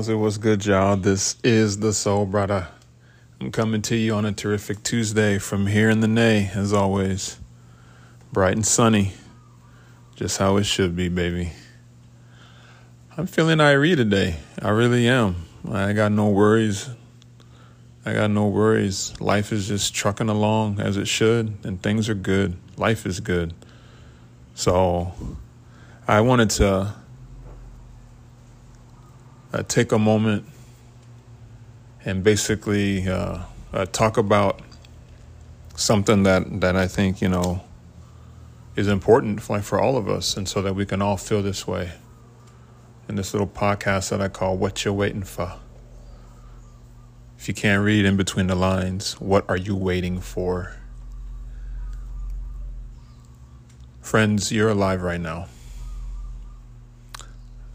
How's it? What's good, y'all? This is the Soul Brother. I'm coming to you on a terrific Tuesday from here in the Nay, as always. Bright and sunny, just how it should be, baby. I'm feeling Irie today. I really am. I got no worries. I got no worries. Life is just trucking along as it should, and things are good. Life is good. So, I wanted to uh, take a moment and basically uh, uh, talk about something that, that I think, you know, is important for, for all of us and so that we can all feel this way in this little podcast that I call What You're Waiting For. If you can't read in between the lines, what are you waiting for? Friends, you're alive right now.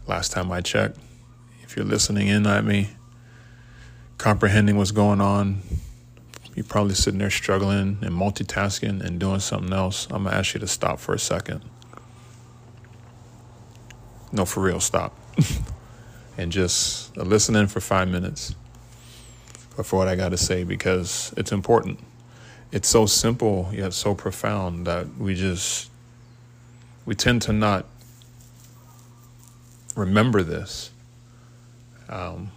Last time I checked, if you're listening in at me, comprehending what's going on, you're probably sitting there struggling and multitasking and doing something else. I'm going to ask you to stop for a second. No, for real, stop. and just uh, listen in for five minutes for what I got to say because it's important. It's so simple yet so profound that we just, we tend to not remember this. Um,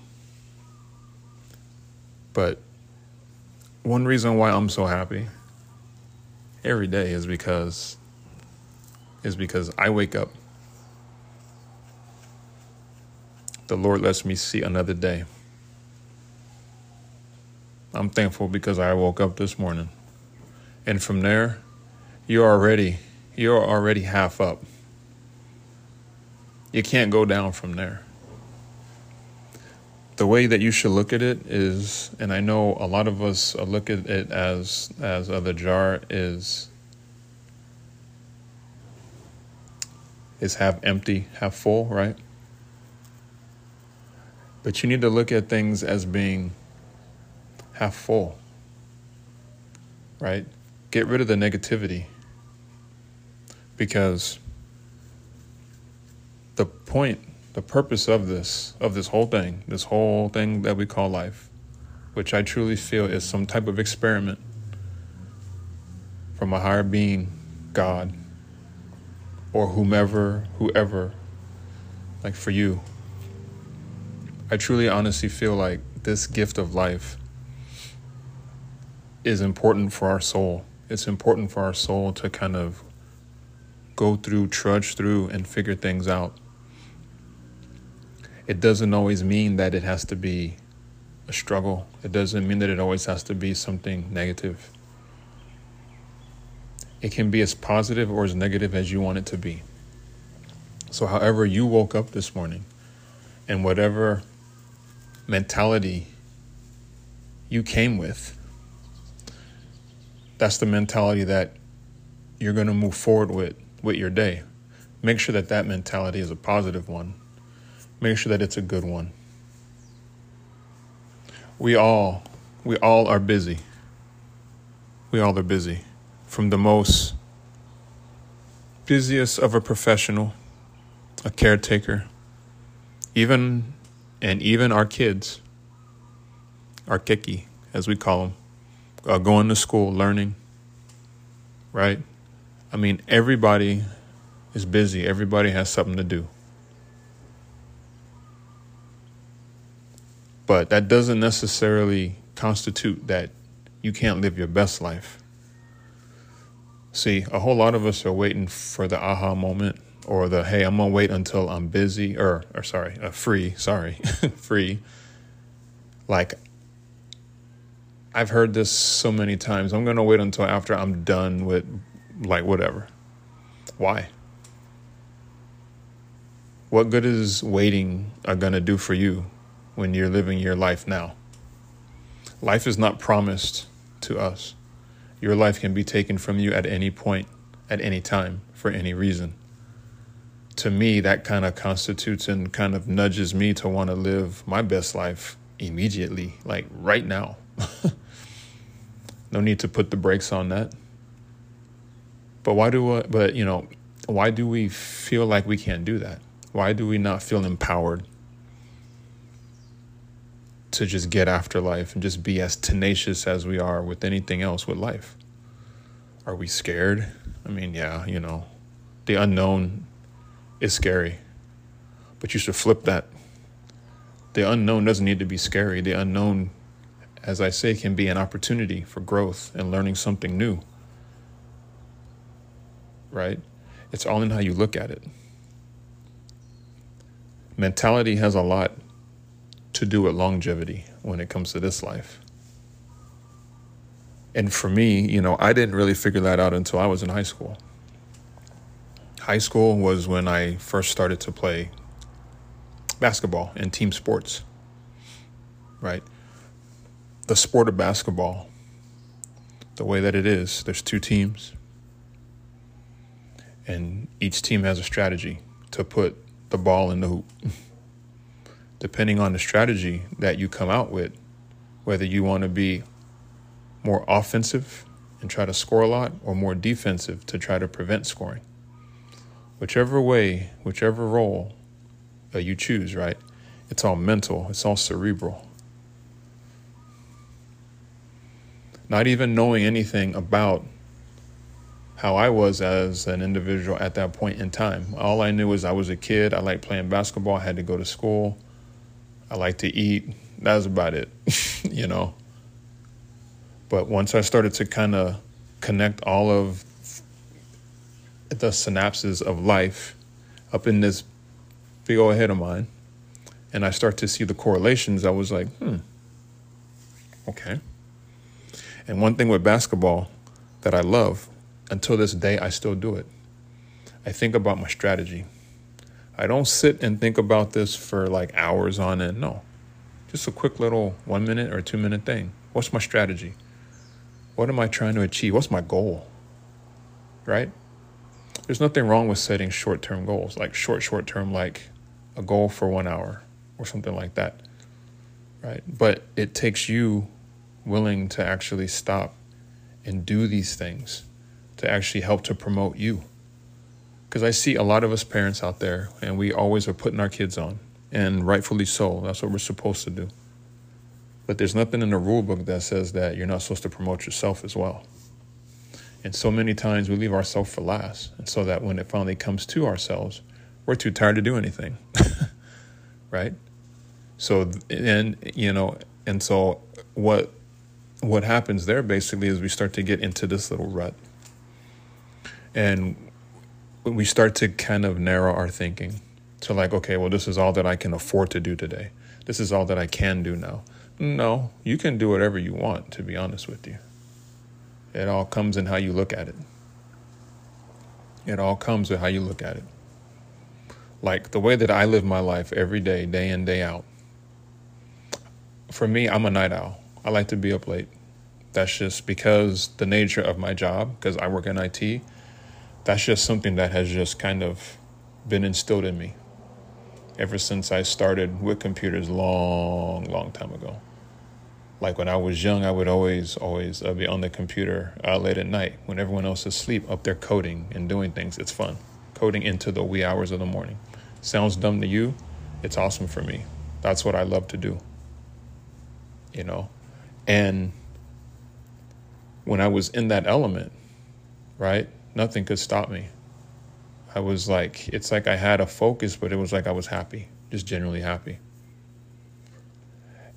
but one reason why I'm so happy every day is because is because I wake up. The Lord lets me see another day. I'm thankful because I woke up this morning. And from there, you're already you're already half up. You can't go down from there the way that you should look at it is, and I know a lot of us look at it as as uh, the jar is is half empty, half full, right? But you need to look at things as being half full, right? Get rid of the negativity because the point the purpose of this of this whole thing, this whole thing that we call life, which I truly feel is some type of experiment from a higher being, God, or whomever, whoever, like for you. I truly honestly feel like this gift of life is important for our soul. It's important for our soul to kind of go through, trudge through, and figure things out it doesn't always mean that it has to be a struggle. It doesn't mean that it always has to be something negative. It can be as positive or as negative as you want it to be. So, however, you woke up this morning and whatever mentality you came with, that's the mentality that you're going to move forward with with your day. Make sure that that mentality is a positive one make sure that it's a good one. We all, we all are busy. We all are busy. From the most busiest of a professional, a caretaker, even, and even our kids, our keiki, as we call them, uh, going to school, learning, right? I mean, everybody is busy. Everybody has something to do. But that doesn't necessarily constitute that you can't live your best life. See, a whole lot of us are waiting for the aha moment or the hey, I'm gonna wait until I'm busy or or sorry, uh, free, sorry, free. Like I've heard this so many times. I'm gonna wait until after I'm done with like whatever. Why? What good is waiting are gonna do for you when you're living your life now. Life is not promised to us. Your life can be taken from you at any point, at any time, for any reason. To me, that kind of constitutes and kind of nudges me to want to live my best life immediately, like right now. no need to put the brakes on that. But why do we, but you know, why do we feel like we can't do that? Why do we not feel empowered? To just get after life and just be as tenacious as we are with anything else with life. Are we scared? I mean, yeah, you know, the unknown is scary. But you should flip that. The unknown doesn't need to be scary. The unknown, as I say, can be an opportunity for growth and learning something new. Right? It's all in how you look at it. Mentality has a lot to do with longevity when it comes to this life. And for me, you know, I didn't really figure that out until I was in high school. High school was when I first started to play basketball and team sports, right? The sport of basketball, the way that it is, there's two teams, and each team has a strategy to put the ball in the hoop. Depending on the strategy that you come out with, whether you want to be more offensive and try to score a lot or more defensive to try to prevent scoring. Whichever way, whichever role you choose, right? It's all mental, it's all cerebral. Not even knowing anything about how I was as an individual at that point in time. All I knew was I was a kid. I liked playing basketball. I had to go to school. I like to eat. That was about it, you know. But once I started to kind of connect all of the synapses of life up in this big old head of mine, and I start to see the correlations, I was like, hmm, okay. And one thing with basketball that I love, until this day, I still do it. I think about my strategy. I don't sit and think about this for like hours on end. No, just a quick little one minute or two minute thing. What's my strategy? What am I trying to achieve? What's my goal? Right? There's nothing wrong with setting short term goals, like short, short term, like a goal for one hour or something like that. Right. But it takes you willing to actually stop and do these things to actually help to promote you. Because I see a lot of us parents out there, and we always are putting our kids on, and rightfully so. That's what we're supposed to do. But there's nothing in the rule book that says that you're not supposed to promote yourself as well. And so many times we leave ourselves for last. And so that when it finally comes to ourselves, we're too tired to do anything. right? So and you know, and so what what happens there basically is we start to get into this little rut. And we start to kind of narrow our thinking to like, okay, well, this is all that I can afford to do today. This is all that I can do now. No, you can do whatever you want, to be honest with you. It all comes in how you look at it. It all comes with how you look at it. Like the way that I live my life every day, day in, day out. For me, I'm a night owl. I like to be up late. That's just because the nature of my job, because I work in IT, that's just something that has just kind of been instilled in me ever since I started with computers long, long time ago. Like when I was young, I would always, always uh, be on the computer uh, late at night when everyone else is asleep, up there coding and doing things. It's fun. Coding into the wee hours of the morning. Sounds dumb to you? It's awesome for me. That's what I love to do. You know? And when I was in that element, right, nothing could stop me. I was like, it's like I had a focus, but it was like I was happy, just generally happy.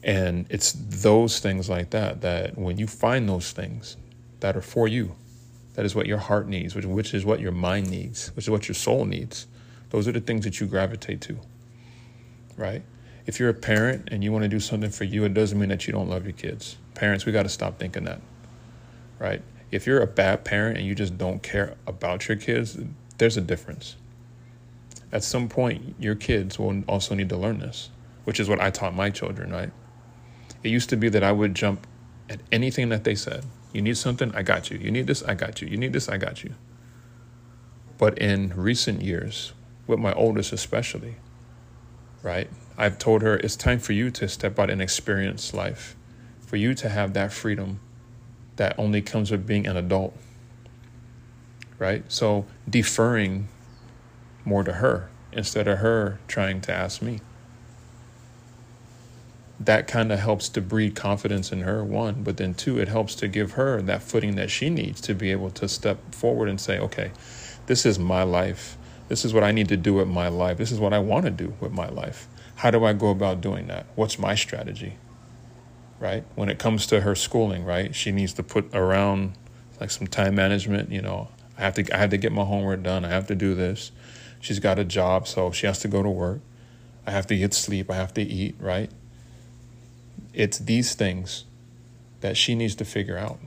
And it's those things like that that when you find those things that are for you, that is what your heart needs, which, which is what your mind needs, which is what your soul needs. Those are the things that you gravitate to, right? If you're a parent and you want to do something for you, it doesn't mean that you don't love your kids. Parents, we got to stop thinking that, right? If you're a bad parent and you just don't care about your kids, there's a difference. At some point, your kids will also need to learn this, which is what I taught my children, right? It used to be that I would jump at anything that they said. You need something? I got you. You need this? I got you. You need this? I got you. But in recent years, with my oldest especially, right? I've told her it's time for you to step out and experience life, for you to have that freedom that only comes with being an adult, right? So deferring more to her instead of her trying to ask me. That kind of helps to breed confidence in her one but then two it helps to give her that footing that she needs to be able to step forward and say okay this is my life. This is what i need to do with my life. This is what i want to do with my life. How do i go about doing that? What's my strategy right when it comes to her schooling right she needs to put around like some time management you know i have to i have to get my homework done i have to do this she's got a job so she has to go to work i have to get sleep i have to eat right it's these things that she needs to figure out.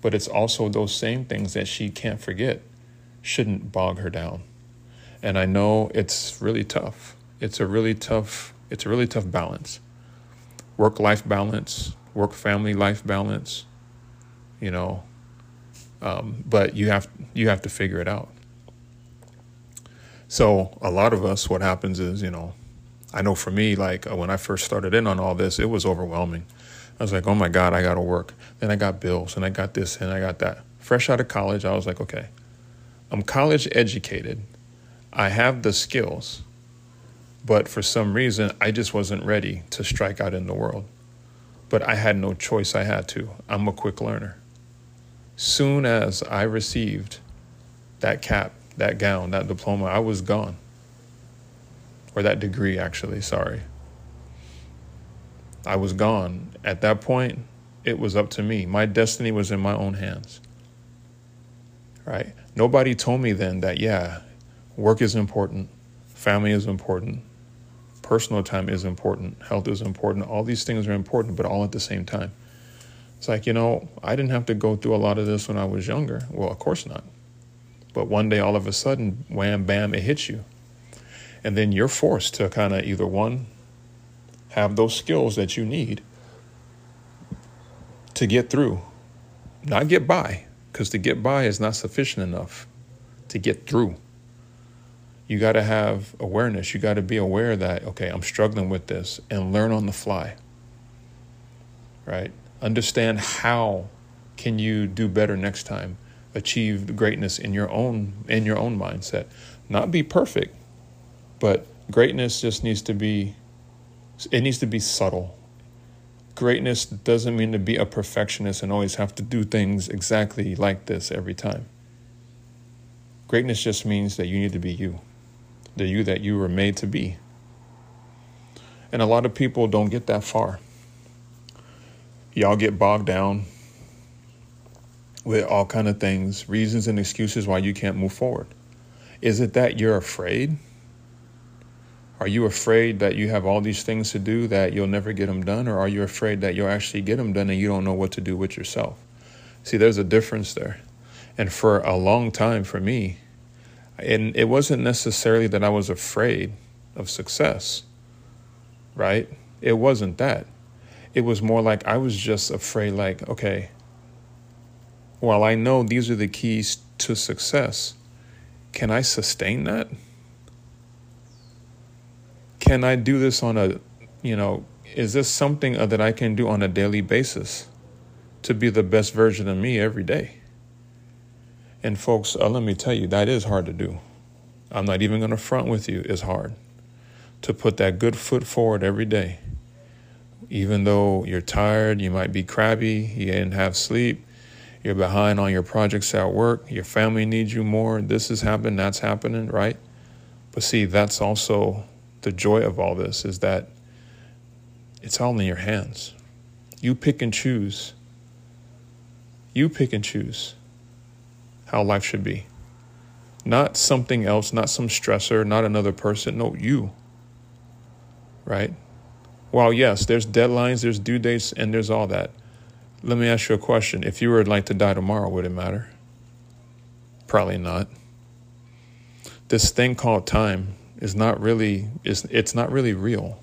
But it's also those same things that she can't forget, shouldn't bog her down. And I know it's really tough. It's a really tough, it's a really tough balance. Work life balance, work family life balance, you know. Um, but you have you have to figure it out. So a lot of us, what happens is, you know, I know for me, like uh, when I first started in on all this, it was overwhelming. I was like, oh my God, I got to work. Then I got bills and I got this and I got that. Fresh out of college, I was like, okay, I'm college educated. I have the skills, but for some reason, I just wasn't ready to strike out in the world. But I had no choice, I had to. I'm a quick learner. Soon as I received that cap, that gown, that diploma, I was gone or that degree, actually, sorry. I was gone. At that point, it was up to me. My destiny was in my own hands. Right? Nobody told me then that, yeah, work is important, family is important, personal time is important, health is important. All these things are important, but all at the same time. It's like, you know, I didn't have to go through a lot of this when I was younger. Well, of course not. But one day, all of a sudden, wham, bam, it hits you. And then you're forced to kind of either one, have those skills that you need to get through, not get by, because to get by is not sufficient enough to get through. You got to have awareness. You got to be aware that, okay, I'm struggling with this and learn on the fly. Right? Understand how can you do better next time? Achieve greatness in your own in your own mindset. Not be perfect, but greatness just needs to be, it needs to be subtle. Greatness doesn't mean to be a perfectionist and always have to do things exactly like this every time. Greatness just means that you need to be you, the you that you were made to be. And a lot of people don't get that far. Y'all get bogged down with all kind of things, reasons and excuses why you can't move forward. Is it that you're afraid? Are you afraid that you have all these things to do that you'll never get them done? Or are you afraid that you'll actually get them done and you don't know what to do with yourself? See, there's a difference there. And for a long time for me, and it wasn't necessarily that I was afraid of success, right? It wasn't that. It was more like I was just afraid, like, okay, while I know these are the keys to success, can I sustain that? can I do this on a, you know, is this something that I can do on a daily basis to be the best version of me every day? And folks, uh, let me tell you, that is hard to do. I'm not even going to front with you, it's hard to put that good foot forward every day. Even though you're tired, you might be crabby, you didn't have sleep, you're behind on your projects at work, your family needs you more, this is happening, that's happening, right? But see, that's also the joy of all this is that it's all in your hands. You pick and choose. You pick and choose how life should be. Not something else, not some stressor, not another person. No, you. Right? While, yes, there's deadlines, there's due dates, and there's all that. Let me ask you a question. If you were like to die tomorrow, would it matter? Probably not. This thing called time is not really is it's not really real.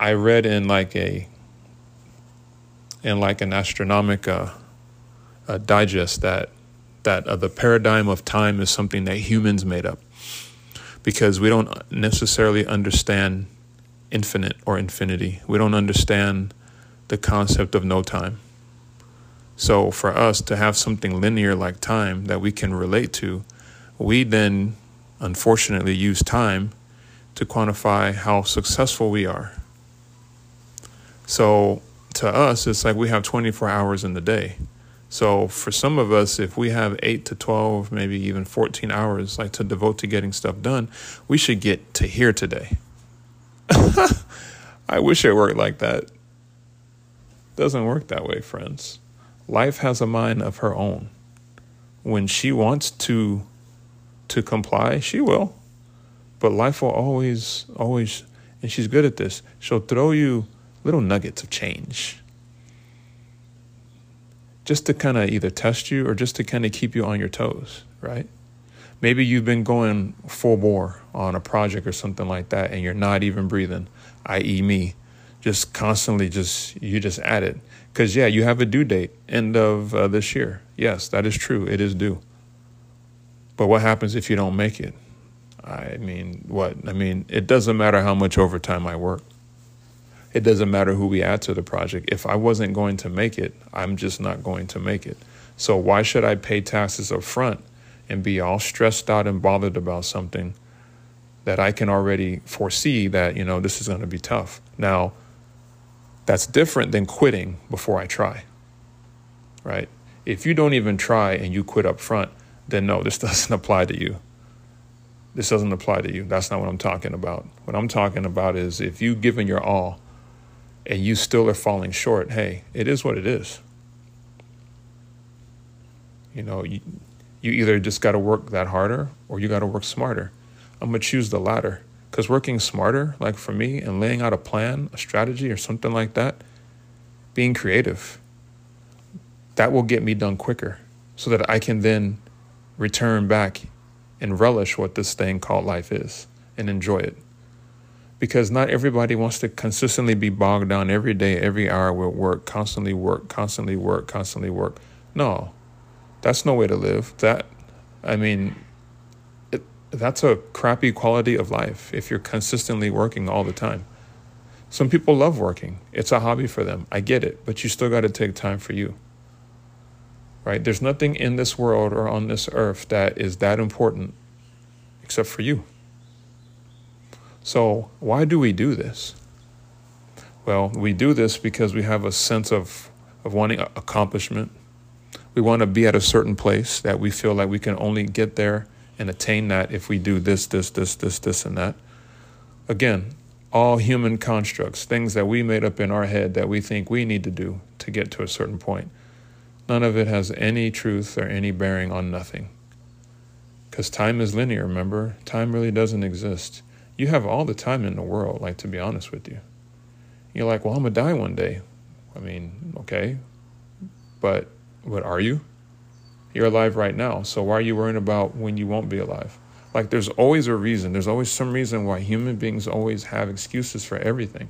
I read in like a in like an astronomical uh, digest that that uh, the paradigm of time is something that humans made up because we don't necessarily understand infinite or infinity. We don't understand the concept of no time. So for us to have something linear like time that we can relate to, we then unfortunately use time to quantify how successful we are. So to us, it's like we have 24 hours in the day. So for some of us, if we have eight to 12, maybe even 14 hours like to devote to getting stuff done, we should get to here today. I wish it worked like that. Doesn't work that way, friends. Life has a mind of her own. When she wants to to comply, she will. But life will always, always, and she's good at this. She'll throw you little nuggets of change just to kind of either test you or just to kind of keep you on your toes, right? Maybe you've been going full bore on a project or something like that and you're not even breathing, i.e., me. Just constantly, just you just add it. Because, yeah, you have a due date, end of uh, this year. Yes, that is true. It is due. But what happens if you don't make it? I mean, what? I mean, it doesn't matter how much overtime I work it doesn't matter who we add to the project. If I wasn't going to make it, I'm just not going to make it. So why should I pay taxes up front and be all stressed out and bothered about something that I can already foresee that, you know, this is going to be tough. Now, that's different than quitting before I try. Right? If you don't even try and you quit up front, then no, this doesn't apply to you. This doesn't apply to you. That's not what I'm talking about. What I'm talking about is if you've given your all and you still are falling short, hey, it is what it is. You know, you, you either just got to work that harder or you got to work smarter. I'm going to choose the latter because working smarter, like for me, and laying out a plan, a strategy, or something like that, being creative, that will get me done quicker so that I can then return back and relish what this thing called life is and enjoy it because not everybody wants to consistently be bogged down every day, every hour with work, constantly work, constantly work, constantly work. No, that's no way to live. That, I mean, it, that's a crappy quality of life if you're consistently working all the time. Some people love working, it's a hobby for them. I get it, but you still got to take time for you. Right? There's nothing in this world or on this earth that is that important except for you. So, why do we do this? Well, we do this because we have a sense of, of wanting accomplishment. We want to be at a certain place that we feel like we can only get there and attain that if we do this, this, this, this, this, and that. Again, all human constructs, things that we made up in our head that we think we need to do to get to a certain point. None of it has any truth or any bearing on nothing. Because time is linear, remember? Time really doesn't exist you have all the time in the world, like to be honest with you. You're like, well, I'm gonna die one day. I mean, okay, but but are you? You're alive right now, so why are you worrying about when you won't be alive? Like, there's always a reason. There's always some reason why human beings always have excuses for everything.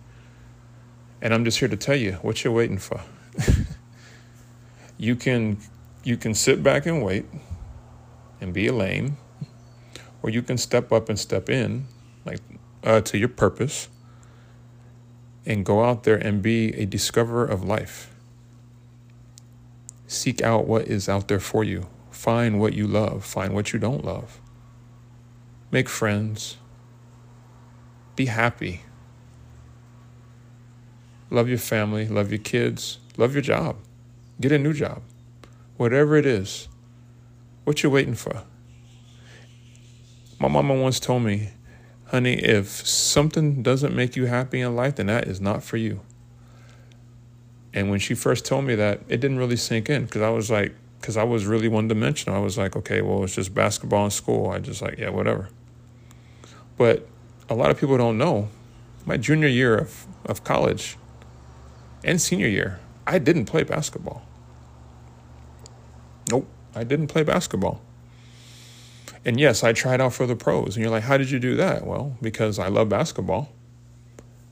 And I'm just here to tell you what you're waiting for. you can you can sit back and wait and be a lame, or you can step up and step in like uh, to your purpose and go out there and be a discoverer of life. Seek out what is out there for you. Find what you love. Find what you don't love. Make friends. Be happy. Love your family. Love your kids. Love your job. Get a new job. Whatever it is. What you waiting for? My mama once told me honey, if something doesn't make you happy in life, then that is not for you. And when she first told me that, it didn't really sink in because I was like, because I was really one dimensional. I was like, okay, well, it's just basketball in school. I just like, yeah, whatever. But a lot of people don't know. My junior year of, of college and senior year, I didn't play basketball. Nope, I didn't play basketball. And yes, I tried out for the pros. And you're like, how did you do that? Well, because I love basketball.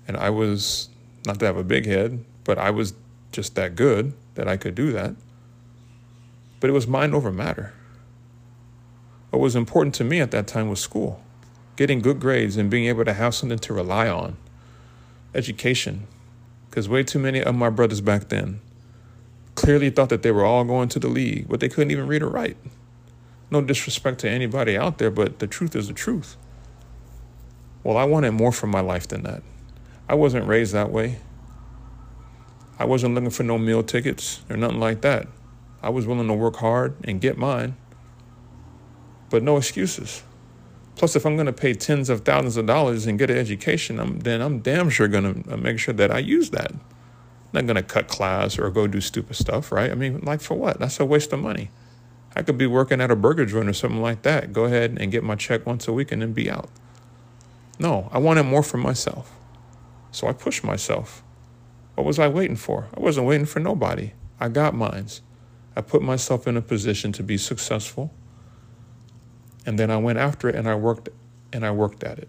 And I was, not to have a big head, but I was just that good that I could do that. But it was mind over matter. What was important to me at that time was school, getting good grades and being able to have something to rely on, education. Because way too many of my brothers back then clearly thought that they were all going to the league, but they couldn't even read or write. No disrespect to anybody out there, but the truth is the truth. Well, I wanted more from my life than that. I wasn't raised that way. I wasn't looking for no meal tickets or nothing like that. I was willing to work hard and get mine, but no excuses. Plus, if I'm going to pay tens of thousands of dollars and get an education, I'm, then I'm damn sure going to uh, make sure that I use that. I'm not going to cut class or go do stupid stuff, right? I mean, like for what? That's a waste of money. I could be working at a burger joint or something like that. Go ahead and get my check once a week and then be out. No, I wanted more for myself. So I pushed myself. What was I waiting for? I wasn't waiting for nobody. I got mines. I put myself in a position to be successful. And then I went after it and I worked and I worked at it.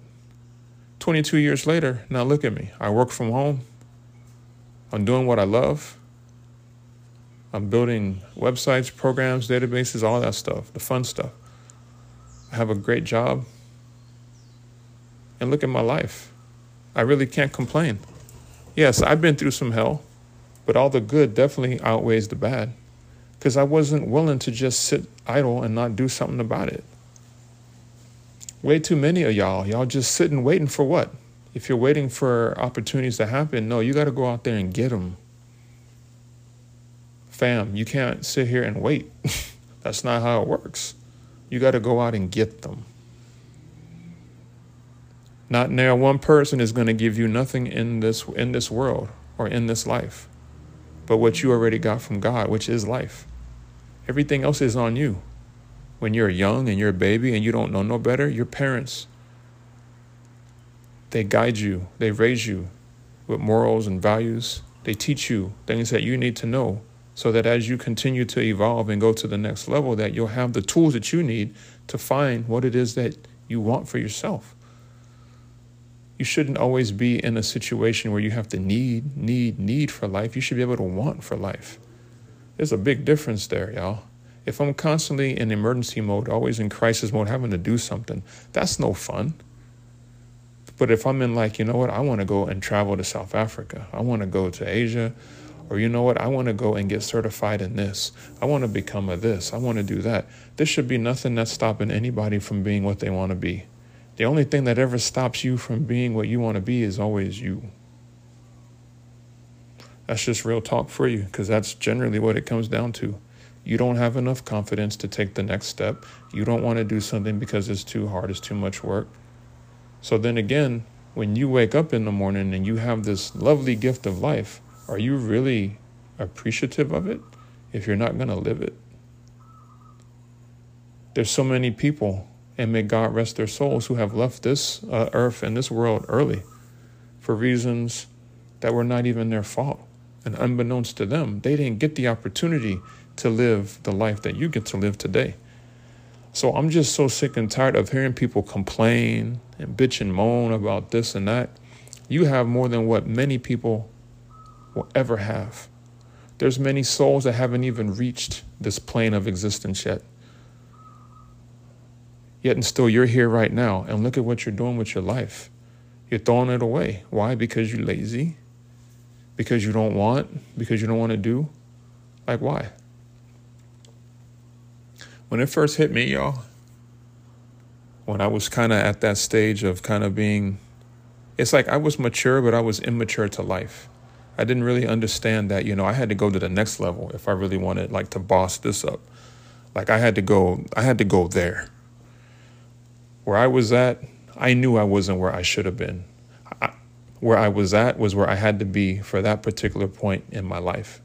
22 years later, now look at me. I work from home. I'm doing what I love. I'm building websites, programs, databases, all that stuff, the fun stuff. I have a great job. And look at my life. I really can't complain. Yes, I've been through some hell, but all the good definitely outweighs the bad because I wasn't willing to just sit idle and not do something about it. Way too many of y'all, y'all just sitting waiting for what? If you're waiting for opportunities to happen, no, you got to go out there and get them. Fam, you can't sit here and wait. That's not how it works. You got to go out and get them. Not now one person is going to give you nothing in this in this world or in this life, but what you already got from God, which is life. Everything else is on you. When you're young and you're a baby and you don't know no better, your parents they guide you, they raise you with morals and values. They teach you things that you need to know so that as you continue to evolve and go to the next level that you'll have the tools that you need to find what it is that you want for yourself. You shouldn't always be in a situation where you have to need need need for life. You should be able to want for life. There's a big difference there y'all. If i'm constantly in emergency mode always in crisis mode having to do something that's no fun. But if i'm in like you know what i want to go and travel to south africa. I want to go to asia or you know what, I want to go and get certified in this. I want to become a this. I want to do that. There should be nothing that's stopping anybody from being what they want to be. The only thing that ever stops you from being what you want to be is always you. That's just real talk for you because that's generally what it comes down to. You don't have enough confidence to take the next step. You don't want to do something because it's too hard, it's too much work. So then again, when you wake up in the morning and you have this lovely gift of life, are you really appreciative of it if you're not going to live it? There's so many people, and may God rest their souls, who have left this uh, earth and this world early for reasons that were not even their fault. And unbeknownst to them, they didn't get the opportunity to live the life that you get to live today. So I'm just so sick and tired of hearing people complain and bitch and moan about this and that. You have more than what many people will ever have. There's many souls that haven't even reached this plane of existence yet. Yet and still you're here right now and look at what you're doing with your life. You're throwing it away. Why? Because you're lazy? Because you don't want? Because you don't want to do? Like why? When it first hit me, y'all, when I was kind of at that stage of kind of being, it's like I was mature, but I was immature to life. I didn't really understand that, you know, I had to go to the next level if I really wanted like to boss this up. Like I had to go I had to go there. Where I was at, I knew I wasn't where I should have been. I, where I was at was where I had to be for that particular point in my life.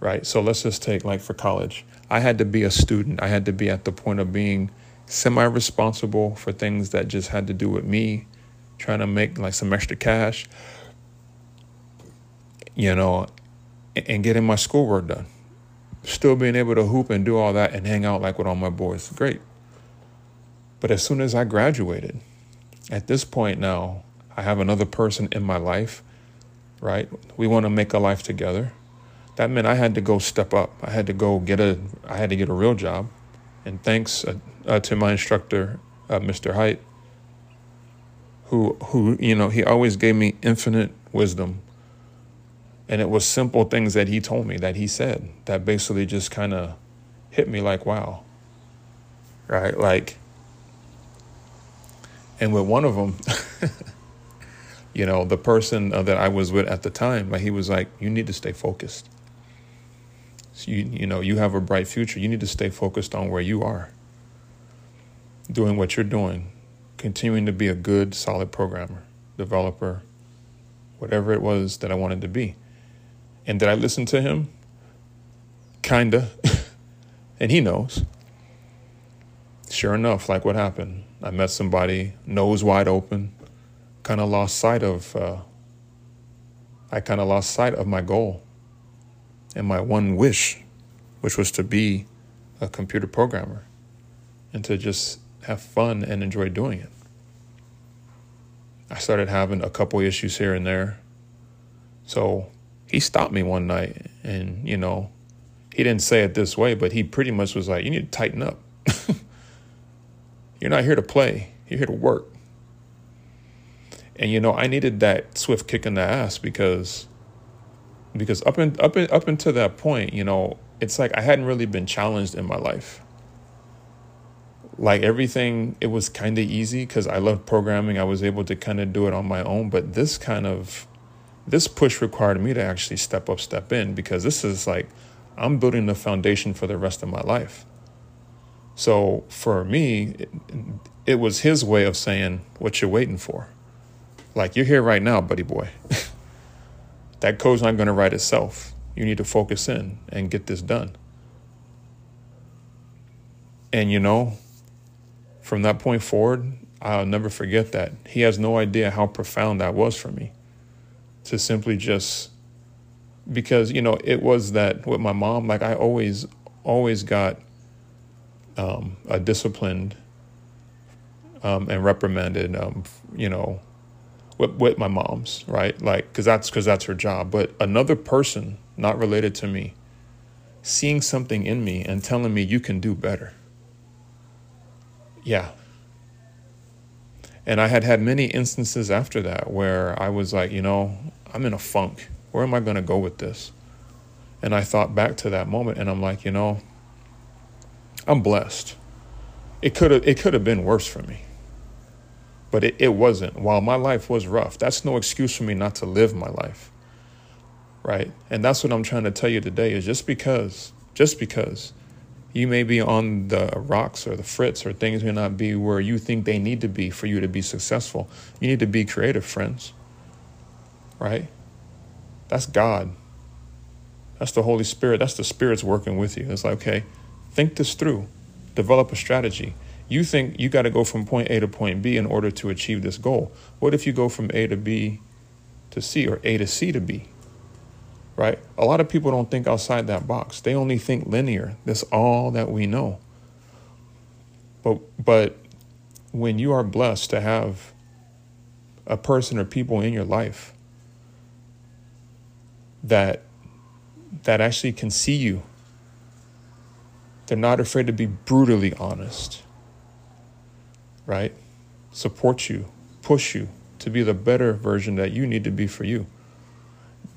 Right? So let's just take like for college. I had to be a student. I had to be at the point of being semi responsible for things that just had to do with me trying to make like some extra cash you know, and getting my schoolwork done. Still being able to hoop and do all that and hang out like with all my boys. Great. But as soon as I graduated, at this point now, I have another person in my life, right? We want to make a life together. That meant I had to go step up. I had to go get a I had to get a real job. And thanks uh, uh, to my instructor, uh, Mr. Height, who who you know, he always gave me infinite wisdom and it was simple things that he told me, that he said, that basically just kind of hit me like, wow. Right? Like, And with one of them, you know, the person uh, that I was with at the time, he was like, "You need to stay focused. So you you know, you have a bright future. You need to stay focused on where you are, doing what you're doing, continuing to be a good, solid programmer, developer, whatever it was that I wanted to be." And did I listen to him? Kinda. and he knows. Sure enough, like what happened, I met somebody, nose wide open, kind of lost sight of, uh, I kind of lost sight of my goal and my one wish, which was to be a computer programmer and to just have fun and enjoy doing it. I started having a couple issues here and there. So he stopped me one night and, you know, he didn't say it this way, but he pretty much was like, you need to tighten up. You're not here to play, you're here to work. And you know, I needed that swift kick in the ass because because up and up in, up until that point, you know, it's like I hadn't really been challenged in my life. Like everything, it was kind of easy because I loved programming. I was able to kind of do it on my own. But this kind of this push required me to actually step up, step in because this is like I'm building the foundation for the rest of my life. So for me, it, it was his way of saying, What you're waiting for? Like, you're here right now, buddy boy. that code's not going to write itself. You need to focus in and get this done. And you know, from that point forward, I'll never forget that. He has no idea how profound that was for me to simply just because you know it was that with my mom like i always always got um, a disciplined um, and reprimanded um, you know with, with my mom's right? Like because that's because that's her job. But another person not related to me seeing something in me and telling me you can do better. Yeah. And i had had many instances after that where i was like you know i'm in a funk where am I going to go with this? And I thought back to that moment and I'm like, you know, I'm blessed. It could have it could have been worse for me. But it, it wasn't. While my life was rough, that's no excuse for me not to live my life. Right? And that's what I'm trying to tell you today is just because, just because you may be on the rocks or the fritz or things may not be where you think they need to be for you to be successful. You need to be creative, friends. Right? That's God. That's the Holy Spirit. That's the Spirit's working with you. It's like, okay, think this through, develop a strategy. You think you got to go from point A to point B in order to achieve this goal. What if you go from A to B to C or A to C to B? Right? A lot of people don't think outside that box. They only think linear. That's all that we know. But but when you are blessed to have a person or people in your life that that actually can see you. They're not afraid to be brutally honest. Right? Support you, push you to be the better version that you need to be for you.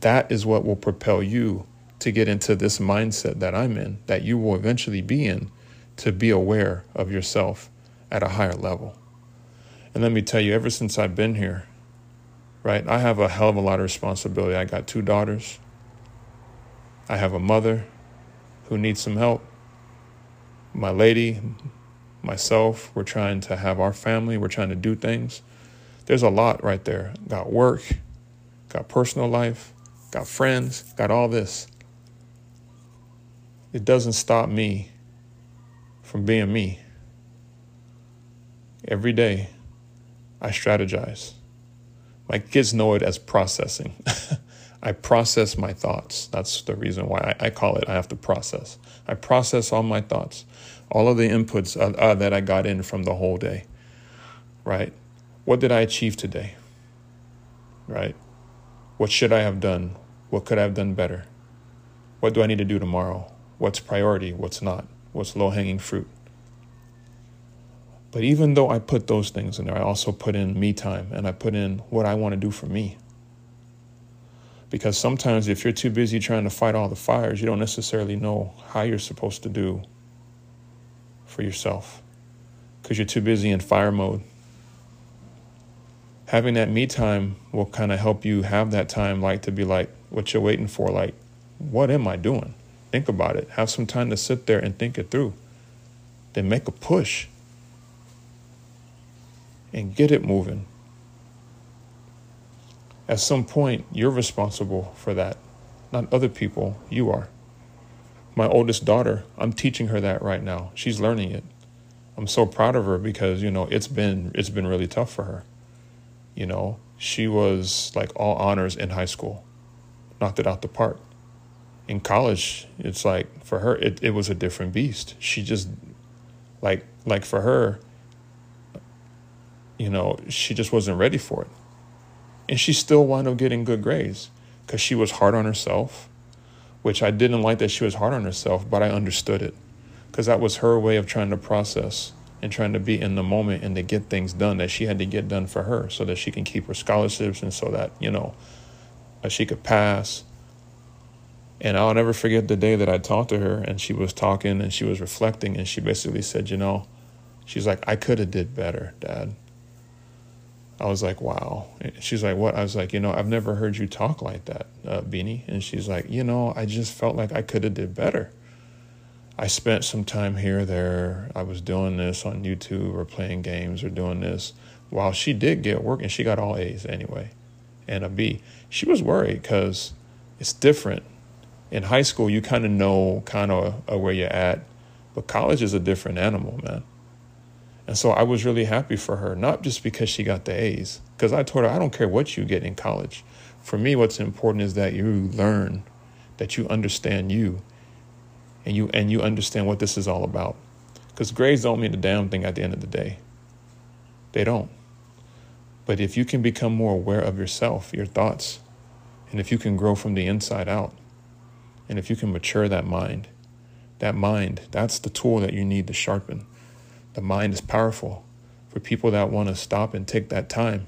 That is what will propel you to get into this mindset that I'm in, that you will eventually be in, to be aware of yourself at a higher level. And let me tell you, ever since I've been here, right? I have a hell of a lot of responsibility. I got two daughters. I have a mother who needs some help. My lady, myself, we're trying to have our family, we're trying to do things. There's a lot right there. Got work, got personal life, got friends, got all this. It doesn't stop me from being me. Every day, I strategize. My kids know it as processing. I process my thoughts. That's the reason why I, I, call it I have to process. I process all my thoughts, all of the inputs uh, uh, that I got in from the whole day. Right? What did I achieve today? Right? What should I have done? What could I have done better? What do I need to do tomorrow? What's priority? What's not? What's low hanging fruit? But even though I put those things in there, I also put in me time and I put in what I want to do for me. Because sometimes if you're too busy trying to fight all the fires, you don't necessarily know how you're supposed to do for yourself. Because you're too busy in fire mode. having that me time will kind of help you have that time, like to be like, what you're waiting for, like, what am I doing? Think about it. Have some time to sit there and think it through. Then make a push and get it moving. At some point, you're responsible for that, not other people. You are. My oldest daughter, I'm teaching her that right now. She's learning it. I'm so proud of her because, you know, it's been it's been really tough for her. You know, she was like all honors in high school. Knocked it out the park. In college, it's like for her it, it was a different beast. She just like like for her, you know, she just wasn't ready for it. And she still wound up getting good grades because she was hard on herself, which I didn't like that she was hard on herself, but I understood it because that was her way of trying to process and trying to be in the moment and to get things done that she had to get done for her so that she can keep her scholarships and so that, you know, she could pass. And I'll never forget the day that I talked to her and she was talking and she was reflecting and she basically said, you know, she's like, I could have did better, dad. I was like, wow. She's like, what? I was like, you know, I've never heard you talk like that, uh, Beanie. And she's like, you know, I just felt like I could have did better. I spent some time here there. I was doing this on YouTube or playing games or doing this while she did get work and she got all A's anyway and a B. She was worried because it's different. In high school, you kind of know kind of where you're at, but college is a different animal, man. And so I was really happy for her, not just because she got the A's, because I told her, I don't care what you get in college. For me, what's important is that you learn, that you understand you, and you and you understand what this is all about. Because grades don't mean a damn thing at the end of the day. They don't. But if you can become more aware of yourself, your thoughts, and if you can grow from the inside out, and if you can mature that mind, that mind, that's the tool that you need to sharpen. The mind is powerful. For people that want to stop and take that time,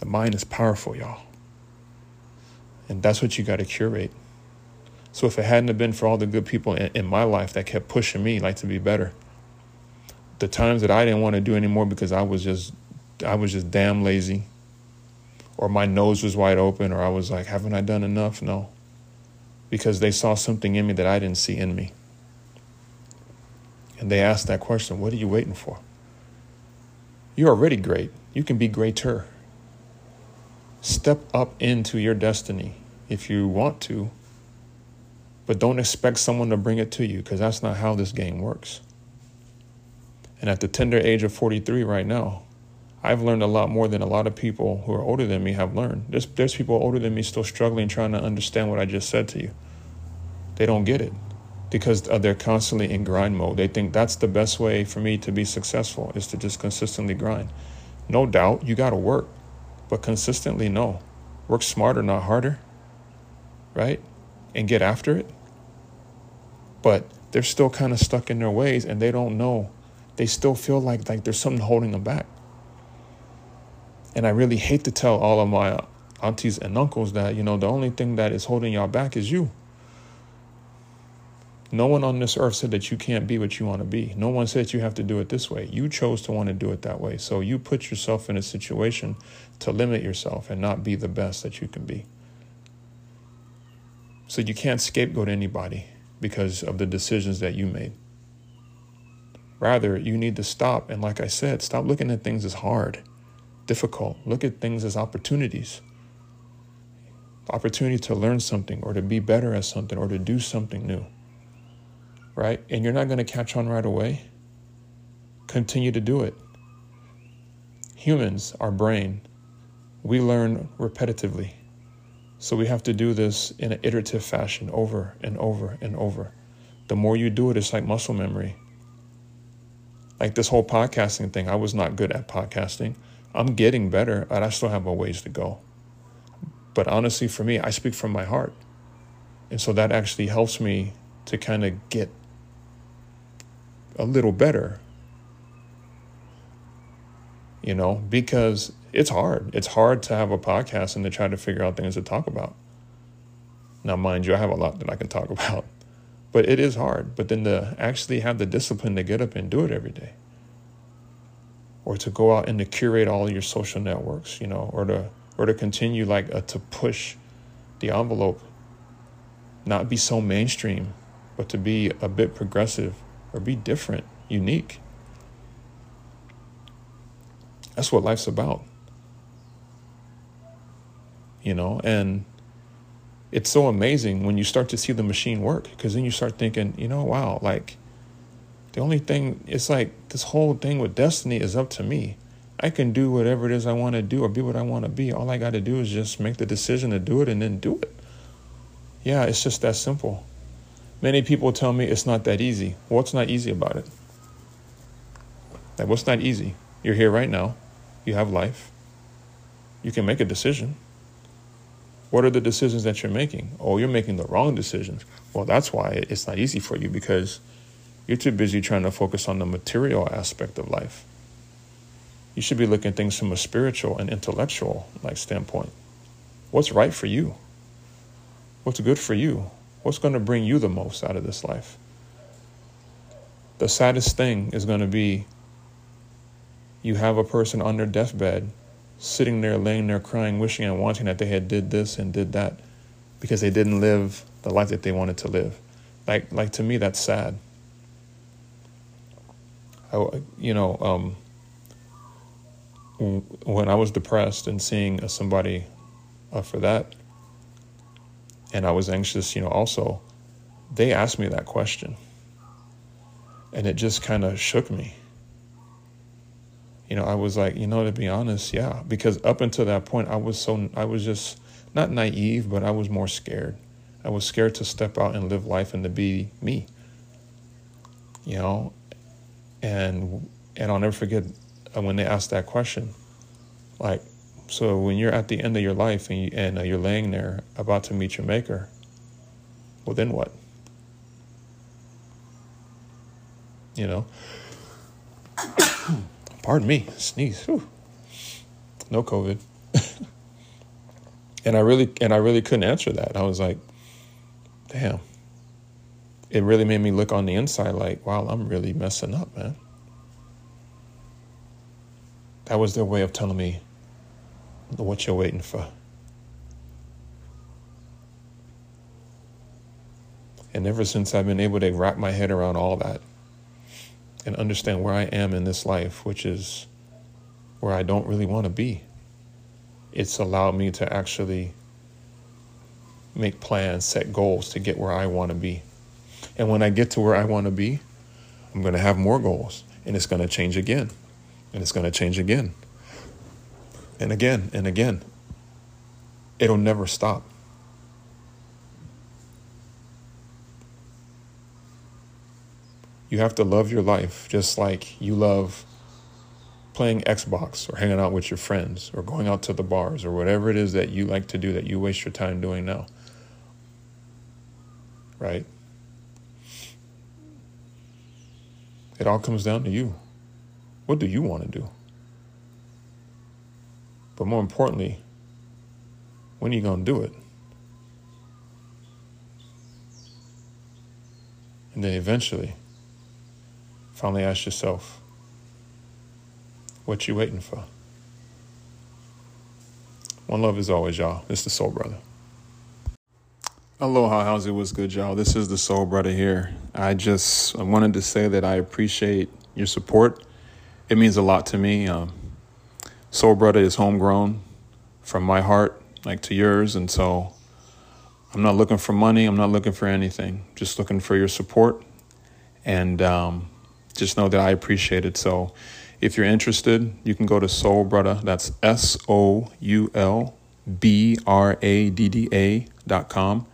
the mind is powerful, y'all. And that's what you got to curate. So if it hadn't have been for all the good people in, in my life that kept pushing me like to be better, the times that I didn't want to do anymore because I was just I was just damn lazy or my nose was wide open or I was like, haven't I done enough? No. Because they saw something in me that I didn't see in me. And they ask that question What are you waiting for? You're already great. You can be greater. Step up into your destiny if you want to, but don't expect someone to bring it to you because that's not how this game works. And at the tender age of 43 right now, I've learned a lot more than a lot of people who are older than me have learned. There's, there's people older than me still struggling trying to understand what I just said to you. They don't get it because they're constantly in grind mode. They think that's the best way for me to be successful is to just consistently grind. No doubt, you got to work, but consistently, no. Work smarter, not harder, right? And get after it. But they're still kind of stuck in their ways and they don't know. They still feel like, like there's something holding them back. And I really hate to tell all of my aunties and uncles that, you know, the only thing that is holding y'all back is you. No one on this earth said that you can't be what you want to be. No one said you have to do it this way. You chose to want to do it that way. So you put yourself in a situation to limit yourself and not be the best that you can be. So you can't scapegoat anybody because of the decisions that you made. Rather, you need to stop and, like I said, stop looking at things as hard, difficult. Look at things as opportunities. Opportunity to learn something or to be better at something or to do something new right? And you're not going to catch on right away. Continue to do it. Humans, our brain, we learn repetitively. So we have to do this in an iterative fashion over and over and over. The more you do it, it's like muscle memory. Like this whole podcasting thing, I was not good at podcasting. I'm getting better, but I still have a ways to go. But honestly, for me, I speak from my heart. And so that actually helps me to kind of get a little better. You know, because it's hard. It's hard to have a podcast and to try to figure out things to talk about. Now, mind you, I have a lot that I can talk about, but it is hard. But then to actually have the discipline to get up and do it every day, or to go out and to curate all your social networks, you know, or to or to continue like uh, to push the envelope, not be so mainstream, but to be a bit progressive or be different, unique. That's what life's about. You know, and it's so amazing when you start to see the machine work because then you start thinking, you know, wow, like the only thing, it's like this whole thing with destiny is up to me. I can do whatever it is I want to do or be what I want to be. All I got to do is just make the decision to do it and then do it. Yeah, it's just that simple. Many people tell me it's not that easy. What's not easy about it? Like, what's not easy? You're here right now. You have life. You can make a decision. What are the decisions that you're making? Oh, you're making the wrong decisions. Well, that's why it's not easy for you because you're too busy trying to focus on the material aspect of life. You should be looking at things from a spiritual and intellectual like standpoint. What's right for you? What's good for you? What's going to bring you the most out of this life? The saddest thing is going to be you have a person on their deathbed sitting there laying there crying wishing and wanting that they had did this and did that because they didn't live the life that they wanted to live like like to me that's sad I, you know um, when i was depressed and seeing somebody uh, for that and i was anxious you know also they asked me that question. And it just kind of shook me. You know, I was like, you know, to be honest, yeah, because up until that point, I was so, I was just not naive, but I was more scared. I was scared to step out and live life and to be me, you know, and and I'll never forget uh, when they asked that question, like, so when you're at the end of your life and you, and uh, you're laying there about to meet your maker, well, then what? You know pardon me, sneeze. Whew. No COVID. and I really and I really couldn't answer that. I was like, damn. It really made me look on the inside like, wow, I'm really messing up, man. That was their way of telling me what you're waiting for. And ever since I've been able to wrap my head around all that, and understand where I am in this life, which is where I don't really want to be. It's allowed me to actually make plans, set goals to get where I want to be. And when I get to where I want to be, I'm going to have more goals and it's going to change again. And it's going to change again. And again and again. It'll never stop. You have to love your life just like you love playing Xbox or hanging out with your friends or going out to the bars or whatever it is that you like to do that you waste your time doing now. Right? It all comes down to you. What do you want to do? But more importantly, when are you going to do it? And then eventually, Finally ask yourself, what you waiting for? One love is always, y'all. It's the Soul Bradda. Aloha, how's it? What's good, y'all? This is the Soul Bradda here. I just I wanted to say that I appreciate your support. It means a lot to me. Um, Soul Bradda is homegrown from my heart, like to yours, and so I'm not looking for money. I'm not looking for anything. Just looking for your support, and um, just know that I appreciate it. So if you're interested, you can go to Soul Bradda. That's S O U L B R A D D A dot com.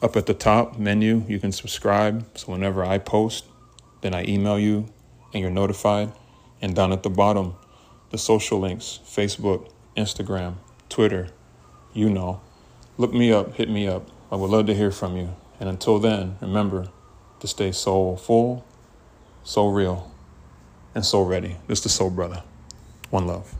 Up at the top menu, you can subscribe. So whenever I post, then I email you and you're notified. And down at the bottom, the social links Facebook, Instagram, Twitter, you know. Look me up, hit me up. I would love to hear from you. And until then, remember to stay soulful so real and so ready. This is the Soul Bradda. One love.